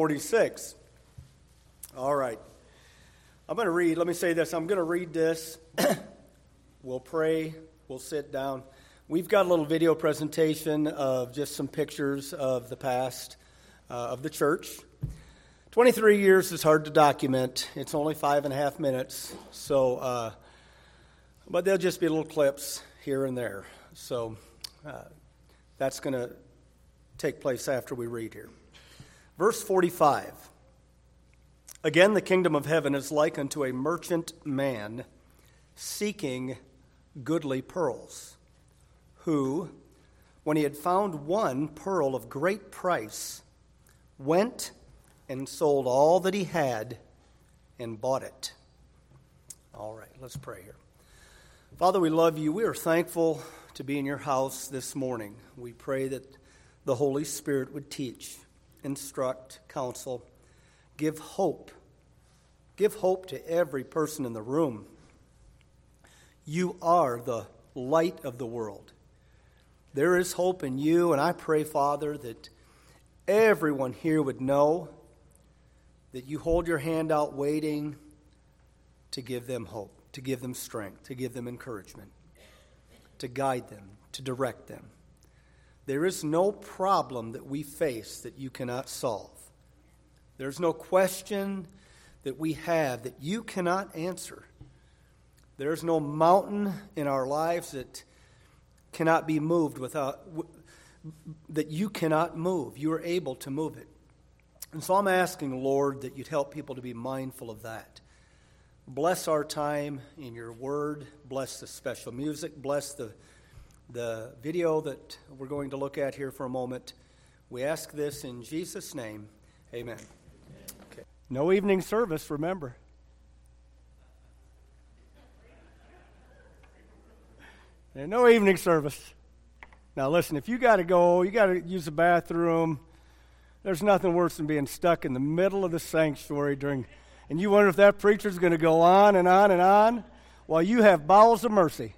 46. All right. I'm going to read, let me say this. I'm going to read this. we'll pray. We'll sit down. We've got a little video presentation of just some pictures of the past uh, of the church. 23 years is hard to document. It's only five and a half minutes. So, uh, but they'll just be little clips here and there. So uh, that's going to take place after we read here. Verse 45 Again, the kingdom of heaven is like unto a merchant man seeking goodly pearls, who, when he had found one pearl of great price, went and sold all that he had and bought it. All right, let's pray here. Father, we love you. We are thankful to be in your house this morning. We pray that the Holy Spirit would teach instruct, counsel, give hope. Give hope to every person in the room. You are the light of the world. There is hope in you, and I pray, Father, that everyone here would know that you hold your hand out waiting to give them hope, to give them strength, to give them encouragement, to guide them, to direct them. There is no problem that we face that you cannot solve. There's no question that we have that you cannot answer. There's no mountain in our lives that cannot be moved without that you cannot move. You are able to move it. And so I'm asking, Lord, that you'd help people to be mindful of that. Bless our time in your word. Bless the special music. Bless the the video that we're going to look at here for a moment. We ask this in Jesus' name. Amen. Okay. No evening service, remember. And no evening service. Now, listen, if you got to go, you got to use the bathroom, there's nothing worse than being stuck in the middle of the sanctuary during, and you wonder if that preacher's going to go on and on and on while you have bowels of mercy.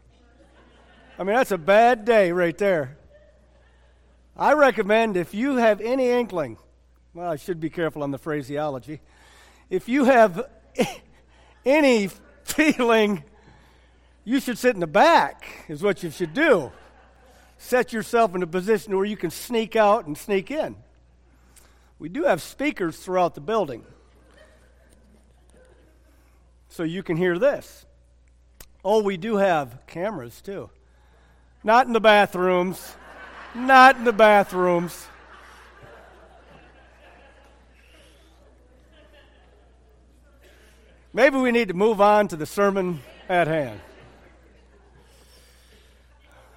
I mean, that's a bad day right there. I recommend if you have any inkling, well, I should be careful on the phraseology. If you have any feeling, you should sit in the back, is what you should do. Set yourself in a position where you can sneak out and sneak in. We do have speakers throughout the building, so you can hear this. Oh, we do have cameras too. Not in the bathrooms. Not in the bathrooms. Maybe we need to move on to the sermon at hand.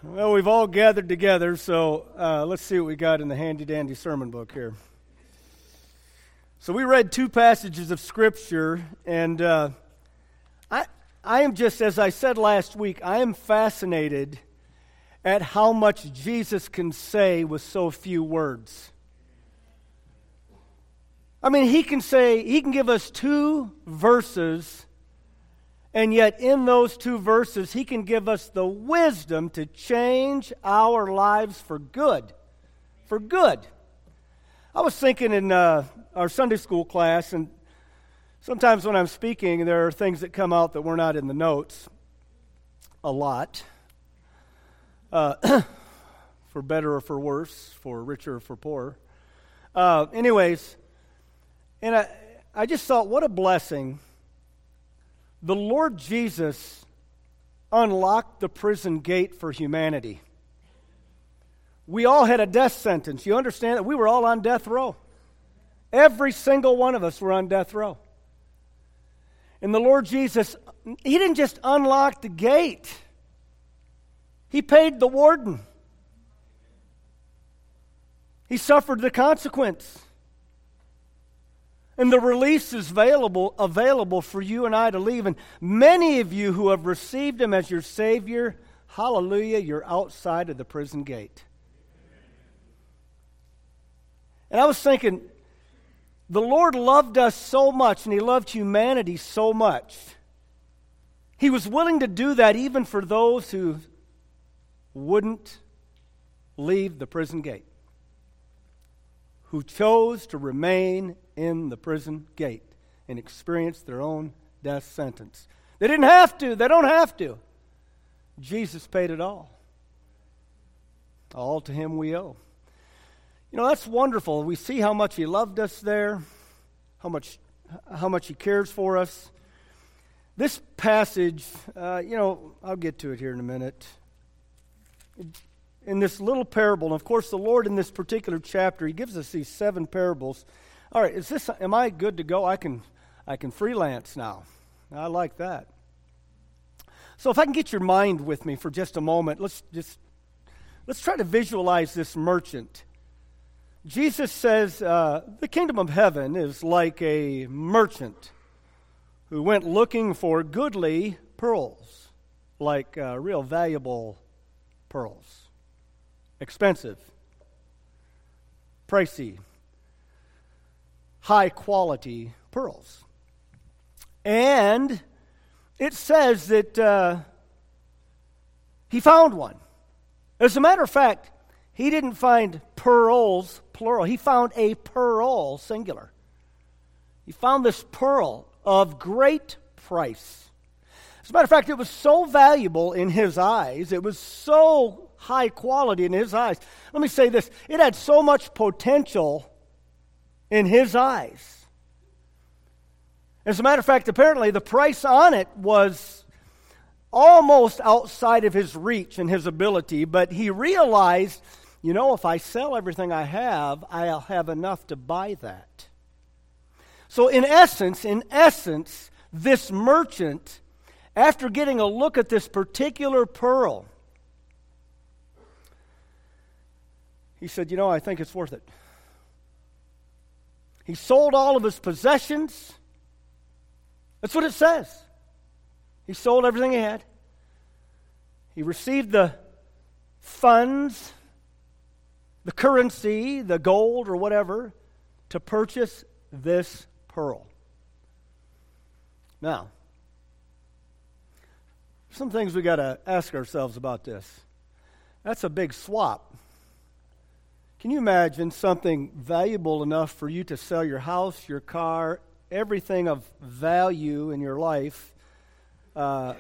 Well, we've all gathered together, so uh, let's see what we got in the handy dandy sermon book here. So we read two passages of Scripture, and uh, I, I am just, as I said last week, I am fascinated at how much Jesus can say with so few words. I mean, he can say, he can give us two verses, and yet in those two verses, he can give us the wisdom to change our lives for good. For good. I was thinking in uh, our Sunday school class, and sometimes when I'm speaking, there are things that come out that were not in the notes a lot. Uh, for better or for worse, for richer or for poorer. Uh, anyways, and I, I just thought, what a blessing. The Lord Jesus unlocked the prison gate for humanity. We all had a death sentence. You understand that? We were all on death row. Every single one of us were on death row. And the Lord Jesus, He didn't just unlock the gate. He paid the warden. He suffered the consequence. And the release is available, available for you and I to leave. And many of you who have received Him as your Savior, hallelujah, you're outside of the prison gate. And I was thinking, the Lord loved us so much, and He loved humanity so much. He was willing to do that even for those who wouldn't leave the prison gate, who chose to remain in the prison gate and experience their own death sentence. They didn't have to, they don't have to. Jesus paid it all. All to him we owe. You know, that's wonderful. We see how much he loved us there, how much, how much he cares for us. This passage, uh, you know, I'll get to it here in a minute. In this little parable, and of course, the Lord in this particular chapter, He gives us these seven parables. All right, is this? Am I good to go? I can, I can freelance now. I like that. So, if I can get your mind with me for just a moment, let's just let's try to visualize this merchant. Jesus says uh, the kingdom of heaven is like a merchant who went looking for goodly pearls, like uh, real valuable pearls, expensive, pricey, high quality pearls. And it says that uh, he found one. As a matter of fact, he didn't find pearls, plural. He found a pearl, singular. He found this pearl of great price. As a matter of fact, it was so valuable in his eyes, it was so high quality in his eyes. Let me say this it had so much potential in his eyes. As a matter of fact, apparently the price on it was almost outside of his reach and his ability, but he realized, you know, if I sell everything I have, I'll have enough to buy that. So, in essence, in essence, this merchant, after getting a look at this particular pearl, he said, You know, I think it's worth it. He sold all of his possessions. That's what it says. He sold everything he had. He received the funds, the currency, the gold, or whatever, to purchase this pearl. Now, some things we got to ask ourselves about this. That's a big swap. Can you imagine something valuable enough for you to sell your house, your car, everything of value in your life uh,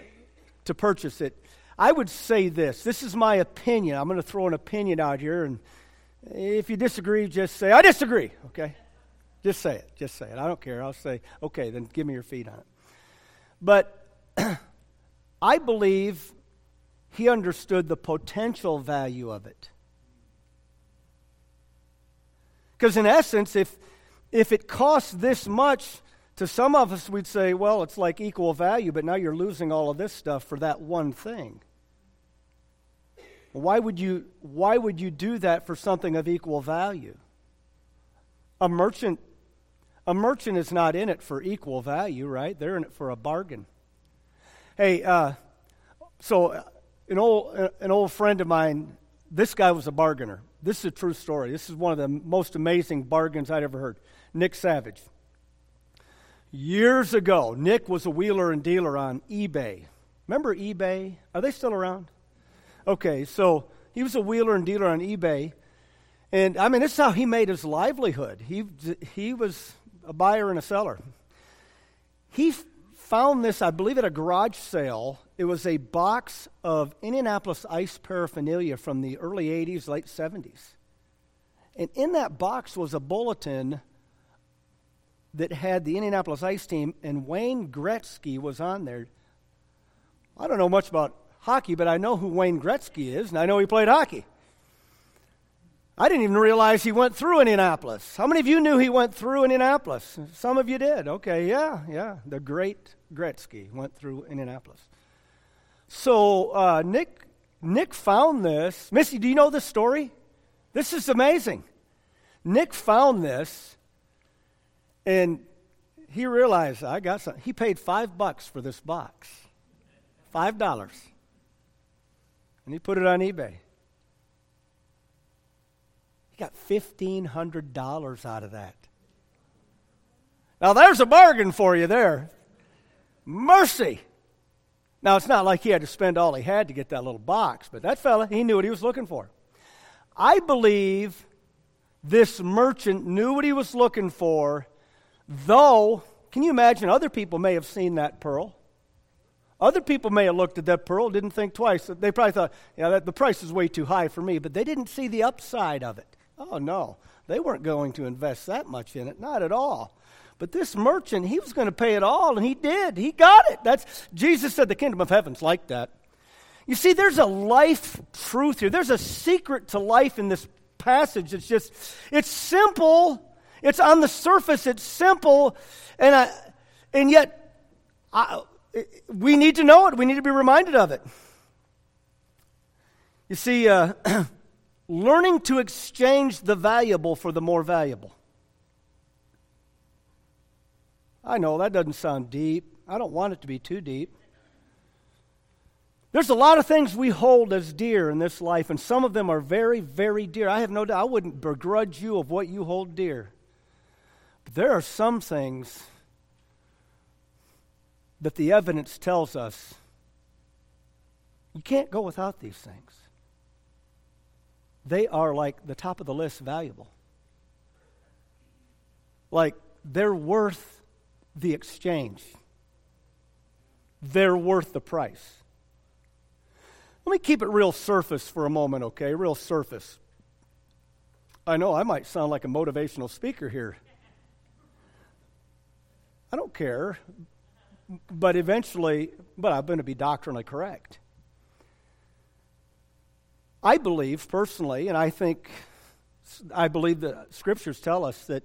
to purchase it? I would say this. This is my opinion. I'm going to throw an opinion out here, and if you disagree, just say, I disagree, okay? Just say it. Just say it. I don't care. I'll say, okay, then give me your feet on it. But I believe he understood the potential value of it. Because in essence, if, if it costs this much, to some of us, we'd say, well, it's like equal value, but now you're losing all of this stuff for that one thing. Why would you, why would you do that for something of equal value? A merchant a merchant is not in it for equal value, right? They're in it for a bargain. Hey, uh, so uh, an old, uh, an old friend of mine, this guy was a bargainer. This is a true story. This is one of the most amazing bargains I'd ever heard. Nick Savage. Years ago, Nick was a wheeler and dealer on eBay. Remember eBay? Are they still around? Okay, so he was a wheeler and dealer on eBay. And I mean, this is how he made his livelihood. He, he was a buyer and a seller. He found this, I believe, at a garage sale. It was a box of Indianapolis ice paraphernalia from the early 80s, late 70s. And in that box was a bulletin that had the Indianapolis ice team, and Wayne Gretzky was on there. I don't know much about hockey, but I know who Wayne Gretzky is, and I know he played hockey. I didn't even realize he went through Indianapolis. How many of you knew he went through Indianapolis? Some of you did. Okay, yeah, yeah. The great Gretzky went through Indianapolis. So uh, Nick, Nick found this. Missy, do you know this story? This is amazing. Nick found this, and he realized I got something. He paid five bucks for this box, five dollars, and he put it on eBay. He got $1,500 out of that. Now, there's a bargain for you there. Mercy. Now, it's not like he had to spend all he had to get that little box, but that fella, he knew what he was looking for. I believe this merchant knew what he was looking for Though, can you imagine, other people may have seen that pearl. Other people may have looked at that pearl, didn't think twice. They probably thought, yeah, that, the price is way too high for me, but they didn't see the upside of it. Oh, no. They weren't going to invest that much in it, not at all. But this merchant, he was going to pay it all, and he did. He got it. That's Jesus said the kingdom of heaven's like that. You see, there's a life truth here. There's a secret to life in this passage. It's just, it's simple. It's on the surface. It's simple, and I, and yet, I, we need to know it. We need to be reminded of it. You see, uh, learning to exchange the valuable for the more valuable. I know that doesn't sound deep. I don't want it to be too deep. There's a lot of things we hold as dear in this life, and some of them are very, very dear. I have no doubt, I wouldn't begrudge you of what you hold dear. But there are some things that the evidence tells us you can't go without these things. They are like the top of the list valuable. Like they're worth the exchange, they're worth the price. Let me keep it real surface for a moment, okay? Real surface. I know I might sound like a motivational speaker here. I don't care, but eventually, but I'm going to be doctrinally correct. I believe personally, and I think, I believe the scriptures tell us that,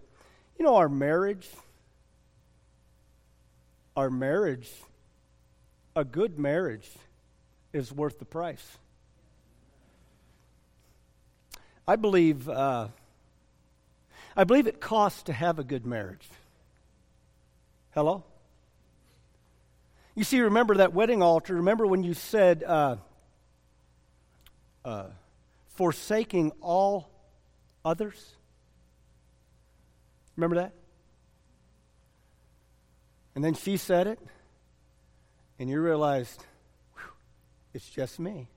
you know, our marriage, our marriage, a good marriage is worth the price. I believe, uh, I believe it costs to have a good marriage. Hello? You see, remember that wedding altar? Remember when you said, uh, uh, forsaking all others? Remember that? And then she said it, and you realized, it's just me.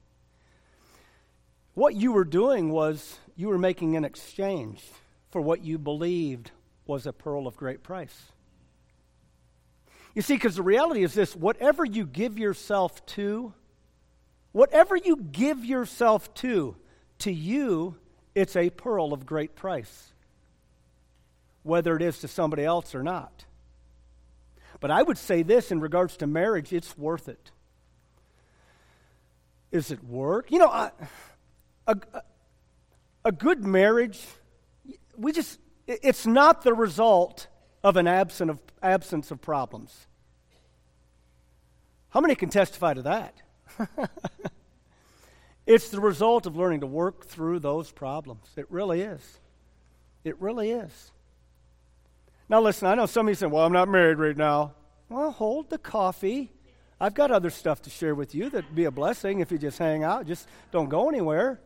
What you were doing was you were making an exchange for what you believed was a pearl of great price. You see, because the reality is this whatever you give yourself to, whatever you give yourself to, to you, it's a pearl of great price, whether it is to somebody else or not. But I would say this in regards to marriage it's worth it. Is it work? You know, a, good marriage, we just, it's not the result of an of, absence of problems. How many can testify to that? it's the result of learning to work through those problems. It really is. It really is. Now, listen, I know some of you say, well, I'm not married right now. Well, hold the coffee I've got other stuff to share with you that'd be a blessing if you just hang out, just don't go anywhere.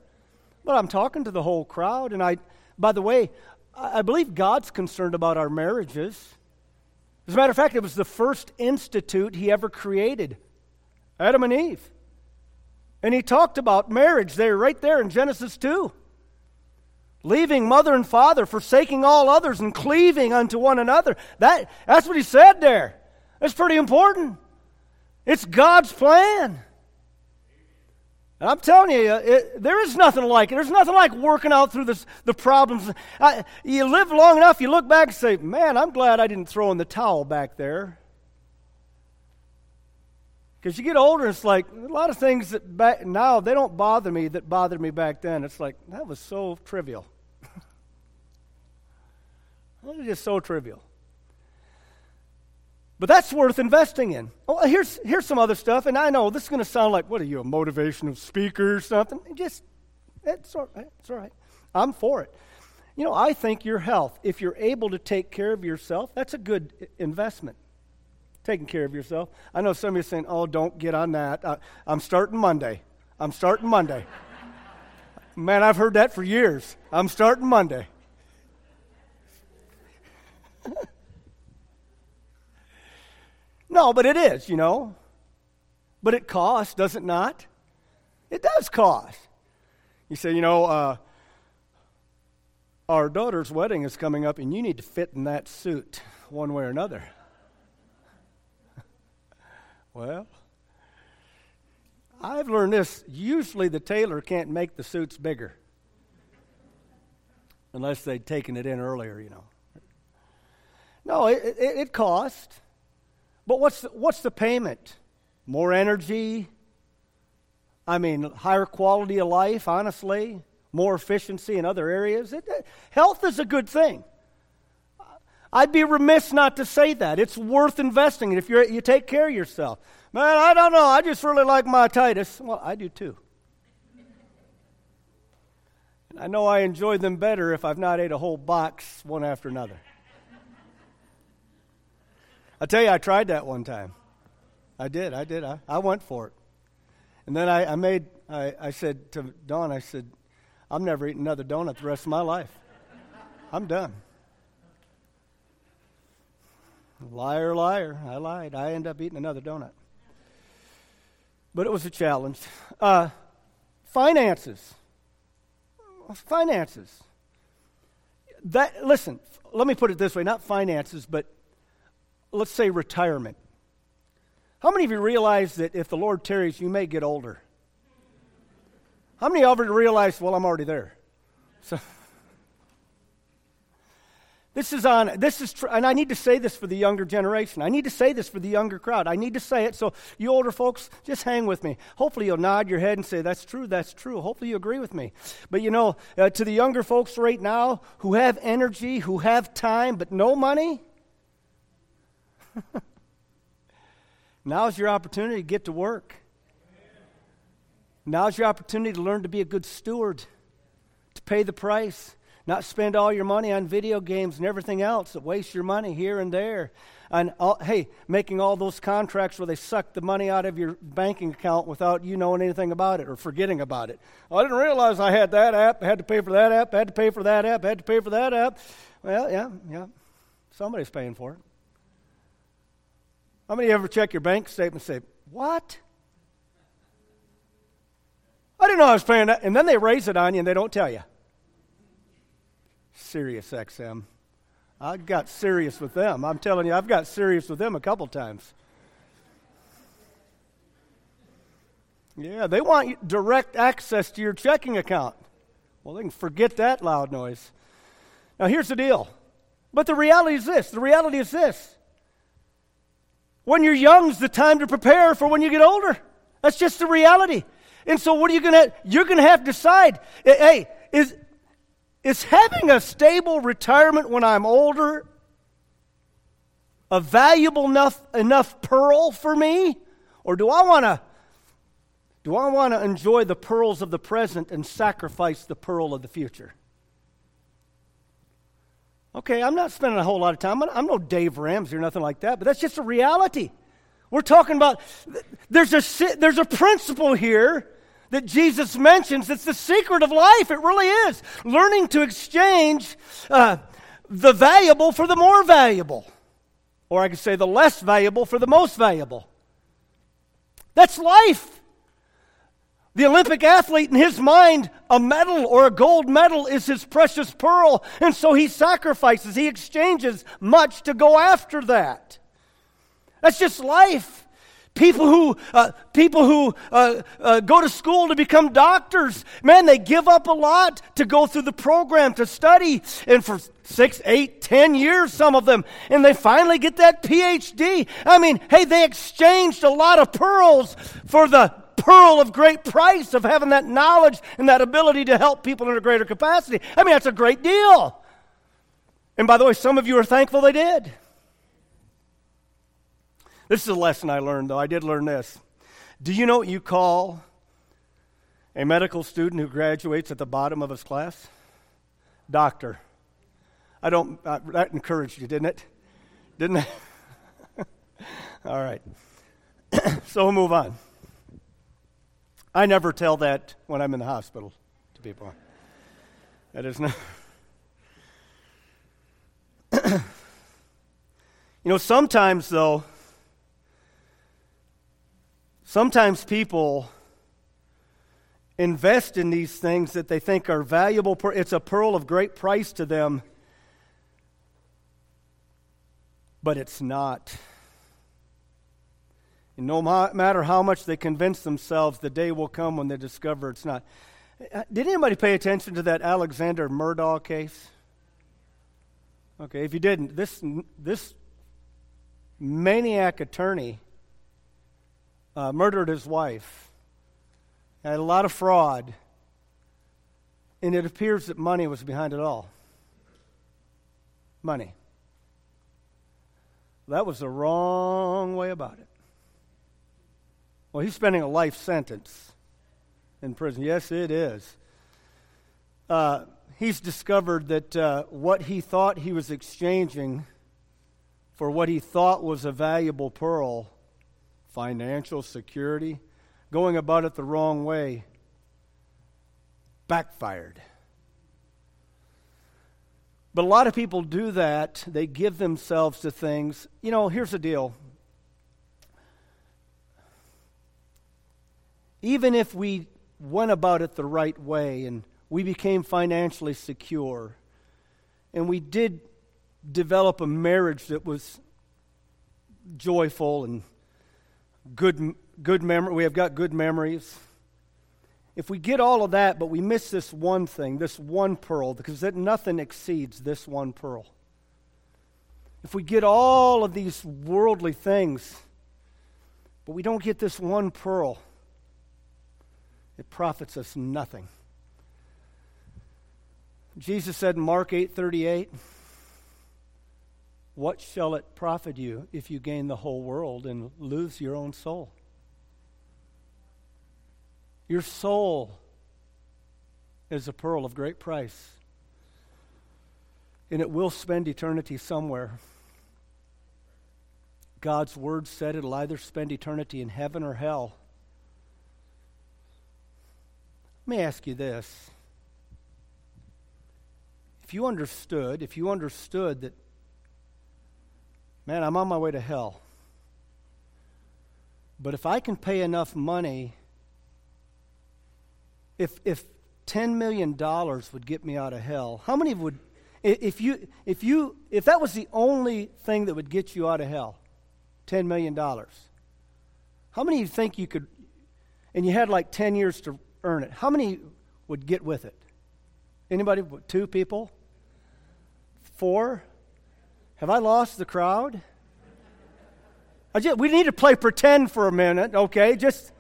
But I'm talking to the whole crowd, and I, by the way, I believe God's concerned about our marriages. As a matter of fact, it was the first institute He ever created Adam and Eve. And He talked about marriage there, right there in Genesis 2. Leaving mother and father, forsaking all others, and cleaving unto one another. That, that's what He said there. That's pretty important. It's God's plan. And I'm telling you, it, there is nothing like it. There's nothing like working out through this, the problems. I, you live long enough, you look back and say, man, I'm glad I didn't throw in the towel back there. Because you get older, it's like a lot of things that back now they don't bother me that bothered me back then. It's like that was so trivial. that was just so trivial. But that's worth investing in. Oh, here's, here's some other stuff, and I know this is going to sound like, what are you, a motivational speaker or something? Just, it's all right. It's all right. I'm for it. You know, I think your health, if you're able to take care of yourself, that's a good investment. Taking care of yourself. I know some of you are saying, oh, don't get on that. Uh, I'm starting Monday. I'm starting Monday. Man, I've heard that for years. I'm starting Monday. No, but it is, you know. But it costs, does it not? It does cost. You say, you know, uh, Our daughter's wedding is coming up, and you need to fit in that suit one way or another. Well, I've learned this. Usually, the tailor can't make the suits bigger unless they'd taken it in earlier, you know. No, it, it, it cost. But what's the, what's the payment? More energy? I mean, higher quality of life, honestly? More efficiency in other areas? It, health is a good thing. I'd be remiss not to say that. It's worth investing in if you you take care of yourself. Man, I don't know. I just really like my Titus. Well, I do too. And I know I enjoy them better if I've not ate a whole box one after another. I tell you, I tried that one time. I did. I did. I, I went for it. And then I, I made, I, I said to Dawn, I said, I'm never eating another donut the rest of my life. I'm done. Liar, liar. I lied. I end up eating another donut. But it was a challenge. Uh, finances. Finances. That listen, let me put it this way, not finances, but let's say retirement. How many of you realize that if the Lord tarries, you may get older? How many of you realize, well, I'm already there? So, this is on, this is, tr- and I need to say this for the younger generation. I need to say this for the younger crowd. I need to say it. So, you older folks, just hang with me. Hopefully, you'll nod your head and say, That's true, that's true. Hopefully, you agree with me. But you know, uh, to the younger folks right now who have energy, who have time, but no money, Now's your opportunity to get to work. Now's your opportunity to learn to be a good steward, to pay the price. Not spend all your money on video games and everything else that wastes your money here and there. And all, hey, making all those contracts where they suck the money out of your banking account without you knowing anything about it or forgetting about it. I didn't realize I had that app. I had to pay for that app. I had to pay for that app. I had to pay for that app. Well, yeah, yeah. Somebody's paying for it. How many of you ever check your bank statement and say, What? I didn't know I was paying that. And then they raise it on you and they don't tell you. Sirius XM. I got serious with them. I'm telling you, I've got serious with them a couple times. Yeah, they want direct access to your checking account. Well, they can forget that loud noise. Now, here's the deal. But the reality is this the reality is this. When you're young is the time to prepare for when you get older. That's just the reality. And so, what are you going to? You're going to have to decide. Hey, is is having a stable retirement when I'm older a valuable enough, enough pearl for me? Or do I want to do I want to enjoy the pearls of the present and sacrifice the pearl of the future? Okay, I'm not spending a whole lot of time. I'm no Dave Ramsey or nothing like that, but that's just a reality. We're talking about there's a there's a principle here that Jesus mentions. It's the secret of life. It really is. Learning to exchange uh, the valuable for the more valuable. Or I could say the less valuable for the most valuable. That's life. The Olympic athlete, in his mind, a medal or a gold medal is his precious pearl. And so he sacrifices, he exchanges much to go after that. That's just life. People who, uh, people who uh, uh, go to school to become doctors, man, they give up a lot to go through the program to study, and for six, eight, ten years, some of them, and they finally get that PhD. I mean, hey, they exchanged a lot of pearls for the pearl of great price of having that knowledge and that ability to help people in a greater capacity. I mean, that's a great deal. And by the way, some of you are thankful they did. This is a lesson I learned, though. I did learn this. Do you know what you call a medical student who graduates at the bottom of his class? Doctor. I don't, uh, that encouraged you, didn't it? Didn't it? All right. so we'll move on. I never tell that when I'm in the hospital to people. That is not. you know, sometimes, though, Sometimes people invest in these things that they think are valuable. It's a pearl of great price to them, but it's not. And no matter how much they convince themselves, the day will come when they discover it's not. Uh, did anybody pay attention to that Alexander Murdaugh case? Okay, if you didn't, this, this maniac attorney uh, murdered his wife, had a lot of fraud, and it appears that money was behind it all. Money. That was the wrong way about it. Well, he's spending a life sentence in prison. Yes, it is. Uh, he's discovered that uh, what he thought he was exchanging for what he thought was a valuable pearl, financial security, going about it the wrong way, backfired. But a lot of people do that. They give themselves to things. You know, here's the deal. Even if we went about it the right way and we became financially secure and we did develop a marriage that was joyful and good good memory we have got good memories if we get all of that but we miss this one thing this one pearl because that nothing exceeds this one pearl if we get all of these worldly things but we don't get this one pearl it profits us nothing. Jesus said in Mark 8:38, "What shall it profit you if you gain the whole world and lose your own soul?" Your soul is a pearl of great price. And it will spend eternity somewhere. God's word said it'll either spend eternity in heaven or hell. Let me ask you this. If you understood, if you understood that, man, I'm on my way to hell, but if I can pay enough money, if, if $10 million would get me out of hell, how many would, if you, if you, if that was the only thing that would get you out of hell, $10 million, how many you think you could, and you had like 10 years to earn it. How many would get with it? Anybody? Two people? Four? Have I lost the crowd? Just, we need to play pretend for a minute, okay? Just,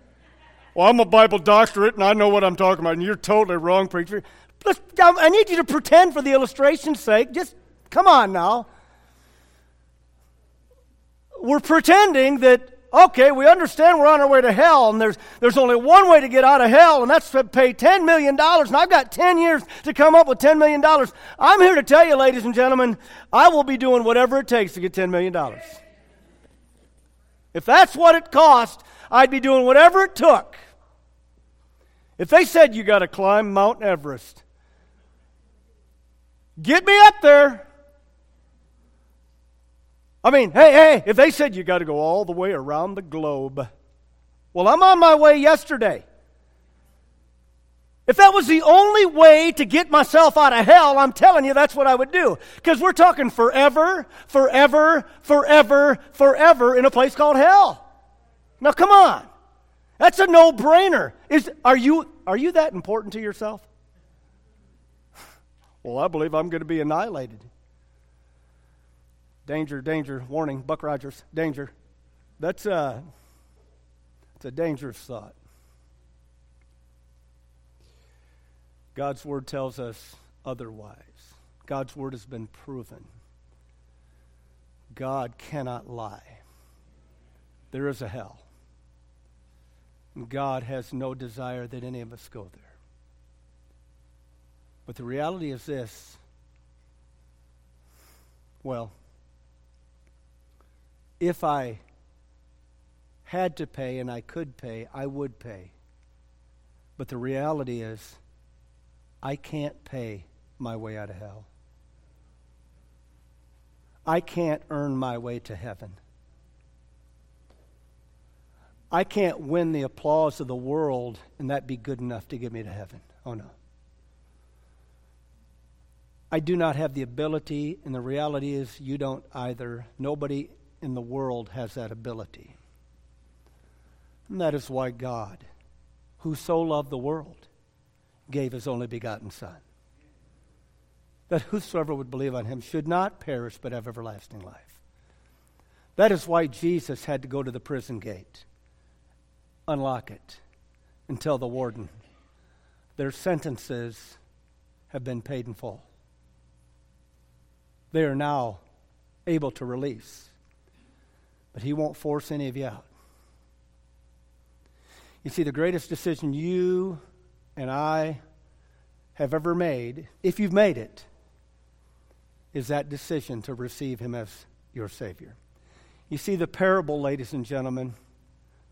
well, I'm a Bible doctorate and I know what I'm talking about, and you're totally wrong, preacher. Let's, I need you to pretend for the illustration's sake. Just come on now. We're pretending that okay, we understand we're on our way to hell, and there's, there's only one way to get out of hell, and that's to pay $10 million, and I've got 10 years to come up with $10 million. I'm here to tell you, ladies and gentlemen, I will be doing whatever it takes to get $10 million. If that's what it cost, I'd be doing whatever it took. If they said you got to climb Mount Everest, get me up there. I mean, hey, hey, if they said you got to go all the way around the globe, well, I'm on my way yesterday. If that was the only way to get myself out of hell, I'm telling you that's what I would do. Because we're talking forever, forever, forever, forever in a place called hell. Now come on. That's a no-brainer. Is are you are you that important to yourself? Well, I believe I'm going to be annihilated. Danger, danger, warning, Buck Rogers, danger. That's a, uh, that's a dangerous thought. God's word tells us otherwise. God's word has been proven. God cannot lie. There is a hell. And God has no desire that any of us go there. But the reality is this well, if I had to pay and I could pay, I would pay. But the reality is, I can't pay my way out of hell. I can't earn my way to heaven. I can't win the applause of the world and that be good enough to get me to heaven. Oh, no. I do not have the ability, and the reality is you don't either. Nobody in the world has that ability. And that is why God, who so loved the world, gave his only begotten Son. That whosoever would believe on him should not perish but have everlasting life. That is why Jesus had to go to the prison gate, unlock it, and tell the warden their sentences have been paid in full. They are now able to release, but he won't force any of you out. You see, the greatest decision you and I have ever made, if you've made it, is that decision to receive him as your Savior. You see, the parable, ladies and gentlemen,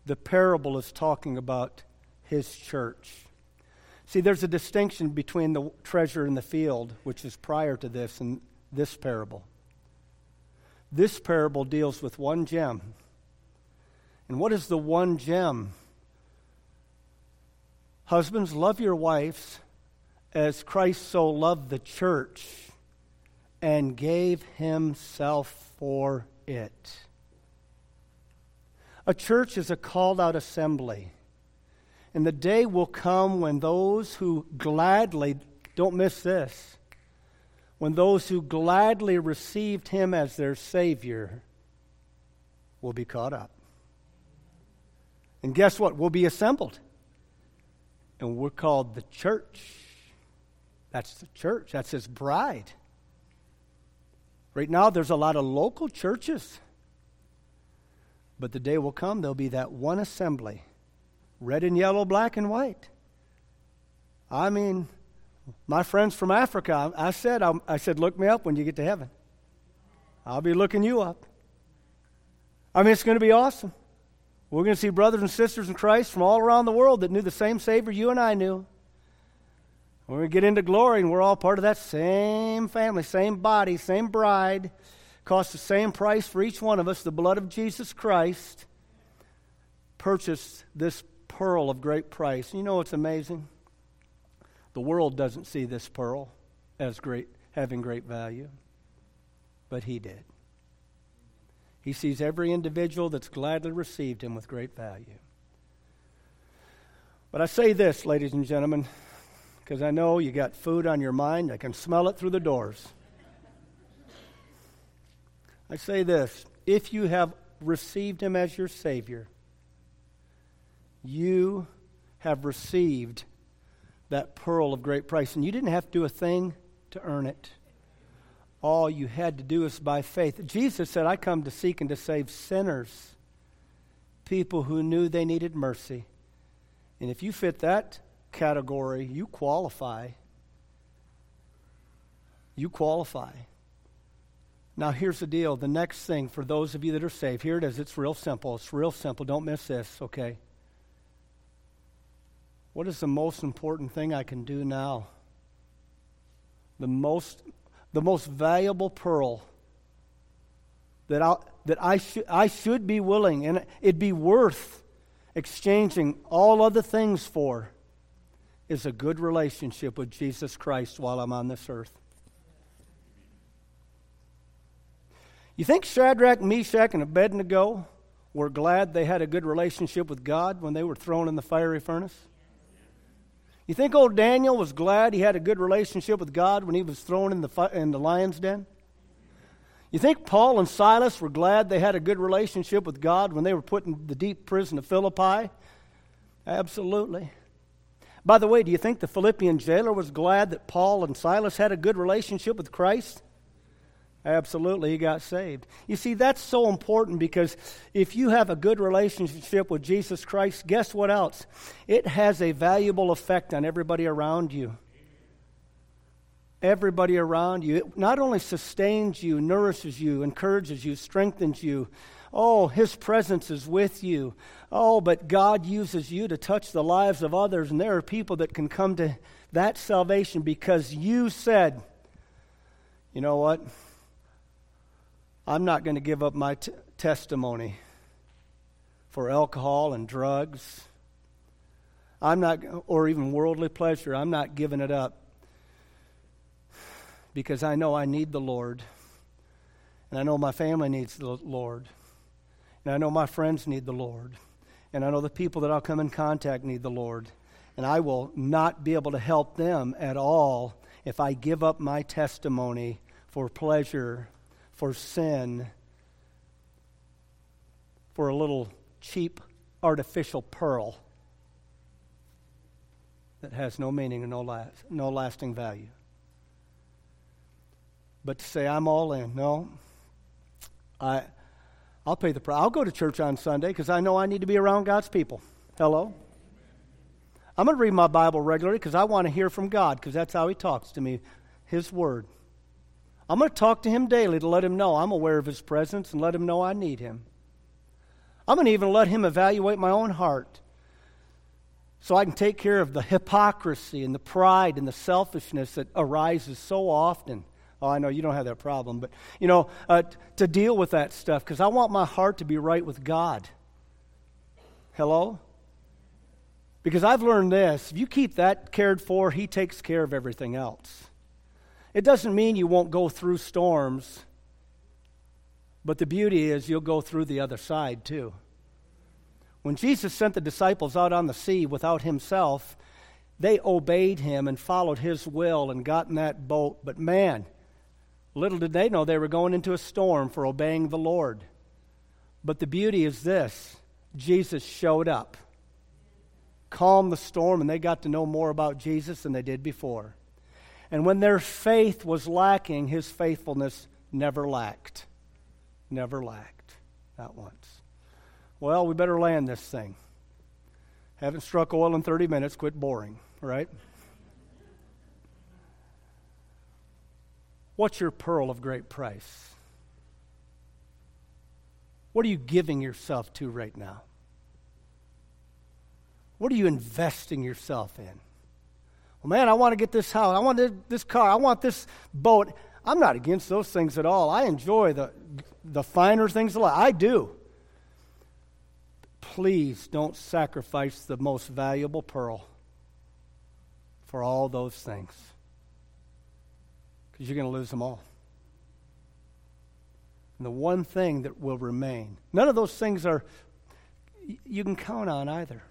the parable is talking about his church. See, there's a distinction between the treasure in the field, which is prior to this, and this parable. This parable deals with one gem. And what is the one gem? Husbands, love your wives as Christ so loved the church and gave himself for it. A church is a called out assembly. And the day will come when those who gladly, don't miss this, when those who gladly received him as their Savior will be caught up. And guess what? We'll be assembled. And we're called the church. That's the church, that's his bride. Right now, there's a lot of local churches. But the day will come, there'll be that one assembly red and yellow, black and white. I mean, my friends from Africa, I said, I said, look me up when you get to heaven. I'll be looking you up. I mean, it's going to be awesome. We're going to see brothers and sisters in Christ from all around the world that knew the same Savior you and I knew. When we get into glory and we're all part of that same family, same body, same bride, cost the same price for each one of us, the blood of Jesus Christ purchased this pearl of great price. You know what's amazing? The world doesn't see this pearl as great, having great value, but he did. He sees every individual that's gladly received him with great value. But I say this, ladies and gentlemen, because I know you got food on your mind. I can smell it through the doors. I say this if you have received him as your Savior, you have received that pearl of great price. And you didn't have to do a thing to earn it. All you had to do is by faith. Jesus said, I come to seek and to save sinners, people who knew they needed mercy. And if you fit that category, you qualify. You qualify. Now, here's the deal. The next thing for those of you that are saved, here it is. It's real simple. It's real simple. Don't miss this, okay? What is the most important thing I can do now? The most, the most valuable pearl that, i that I, sh- I should be willing and it'd be worth exchanging all other things for is a good relationship with Jesus Christ while I'm on this earth. You think Shadrach, Meshach, and Abednego were glad they had a good relationship with God when they were thrown in the fiery furnace? You think old Daniel was glad he had a good relationship with God when he was thrown in the, in the lion's den? You think Paul and Silas were glad they had a good relationship with God when they were put in the deep prison of Philippi? Absolutely. By the way, do you think the Philippian jailer was glad that Paul and Silas had a good relationship with Christ? Absolutely, he got saved. You see, that's so important because if you have a good relationship with Jesus Christ, guess what else? It has a valuable effect on everybody around you. Everybody around you. It not only sustains you, nourishes you, encourages you, strengthens you. Oh, his presence is with you. Oh, but God uses you to touch the lives of others, and there are people that can come to that salvation because you said, you know what? I'm not going to give up my t- testimony for alcohol and drugs. I'm not, or even worldly pleasure, I'm not giving it up because I know I need the Lord. And I know my family needs the Lord. And I know my friends need the Lord. And I know the people that I'll come in contact need the Lord. And I will not be able to help them at all if I give up my testimony for pleasure, for sin, for a little cheap artificial pearl that has no meaning and no, last, no lasting value. But to say, I'm all in, no. I, I'll pay the price. I'll go to church on Sunday because I know I need to be around God's people. Hello? I'm going to read my Bible regularly because I want to hear from God because that's how He talks to me, His Word. I'm going to talk to Him daily to let Him know I'm aware of His presence and let Him know I need Him. I'm going to even let Him evaluate my own heart so I can take care of the hypocrisy and the pride and the selfishness that arises so often. Oh, I know you don't have that problem, but you know, uh, t- to deal with that stuff because I want my heart to be right with God. Hello? Because I've learned this if you keep that cared for, He takes care of everything else. It doesn't mean you won't go through storms, but the beauty is you'll go through the other side too. When Jesus sent the disciples out on the sea without himself, they obeyed him and followed his will and got in that boat. But man, little did they know they were going into a storm for obeying the Lord. But the beauty is this Jesus showed up, calmed the storm, and they got to know more about Jesus than they did before. And when their faith was lacking, his faithfulness never lacked. Never lacked. Not once. Well, we better land this thing. Haven't struck oil in 30 minutes, quit boring, right? What's your pearl of great price? What are you giving yourself to right now? What are you investing yourself in? Man, I want to get this house. I want this car. I want this boat. I'm not against those things at all. I enjoy the, the finer things of life. I do please don't sacrifice the most valuable pearl for all those things because you're going to lose them all. And the one thing that will remain, none of those things are, you can count on either.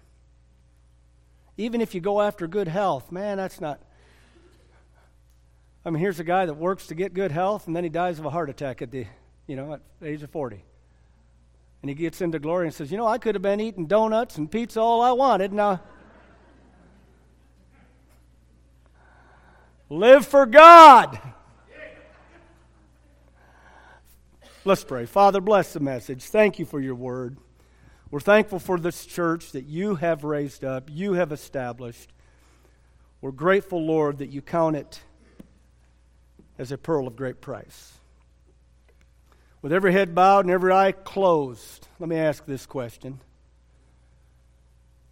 Even if you go after good health, man, that's not. I mean, here's a guy that works to get good health, and then he dies of a heart attack at the, you know, at the age of 40. And he gets into glory and says, You know, I could have been eating donuts and pizza all I wanted. Now, live for God. Let's pray. Father, bless the message. Thank you for your word. We're thankful for this church that you have raised up, you have established. We're grateful, Lord, that you count it as a pearl of great price. With every head bowed and every eye closed, let me ask this question.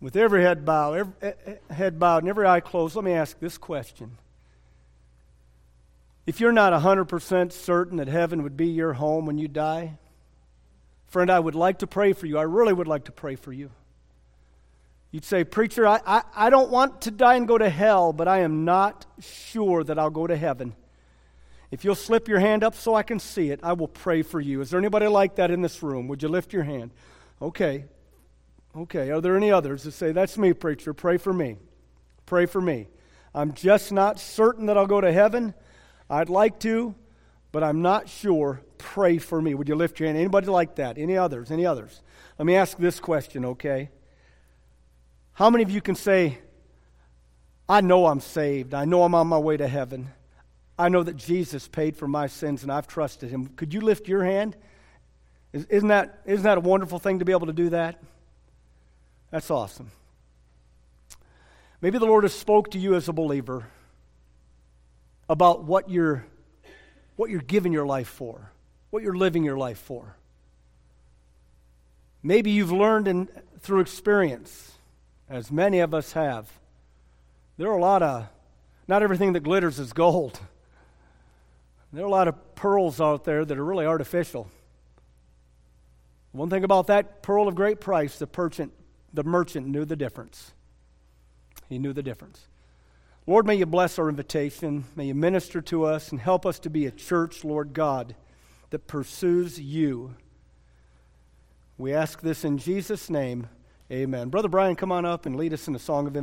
With every head bowed, every head bowed and every eye closed, let me ask this question. If you're not 100% certain that heaven would be your home when you die, friend, I would like to pray for you. I really would like to pray for you. You'd say, Preacher, I, I, I don't want to die and go to hell, but I am not sure that I'll go to heaven. If you'll slip your hand up so I can see it, I will pray for you. Is there anybody like that in this room? Would you lift your hand? Okay. Okay. Are there any others that say, That's me, preacher? Pray for me. Pray for me. I'm just not certain that I'll go to heaven. I'd like to, but I'm not sure. Pray for me. Would you lift your hand? Anybody like that? Any others? Any others? Let me ask this question, okay? How many of you can say, I know I'm saved. I know I'm on my way to heaven. I know that Jesus paid for my sins and I've trusted him. Could you lift your hand? Isn't that, isn't that a wonderful thing to be able to do that? That's awesome. Maybe the Lord has spoke to you as a believer about what you're, what you're giving your life for, what you're living your life for. Maybe you've learned in, through experience, as many of us have. There are a lot of, not everything that glitters is gold. There are a lot of pearls out there that are really artificial. One thing about that pearl of great price, the merchant, the merchant knew the difference. He knew the difference. Lord, may you bless our invitation. May you minister to us and help us to be a church, Lord God, that pursues you. We ask this in Jesus' name. Amen. Brother Brian, come on up and lead us in a song of invitation.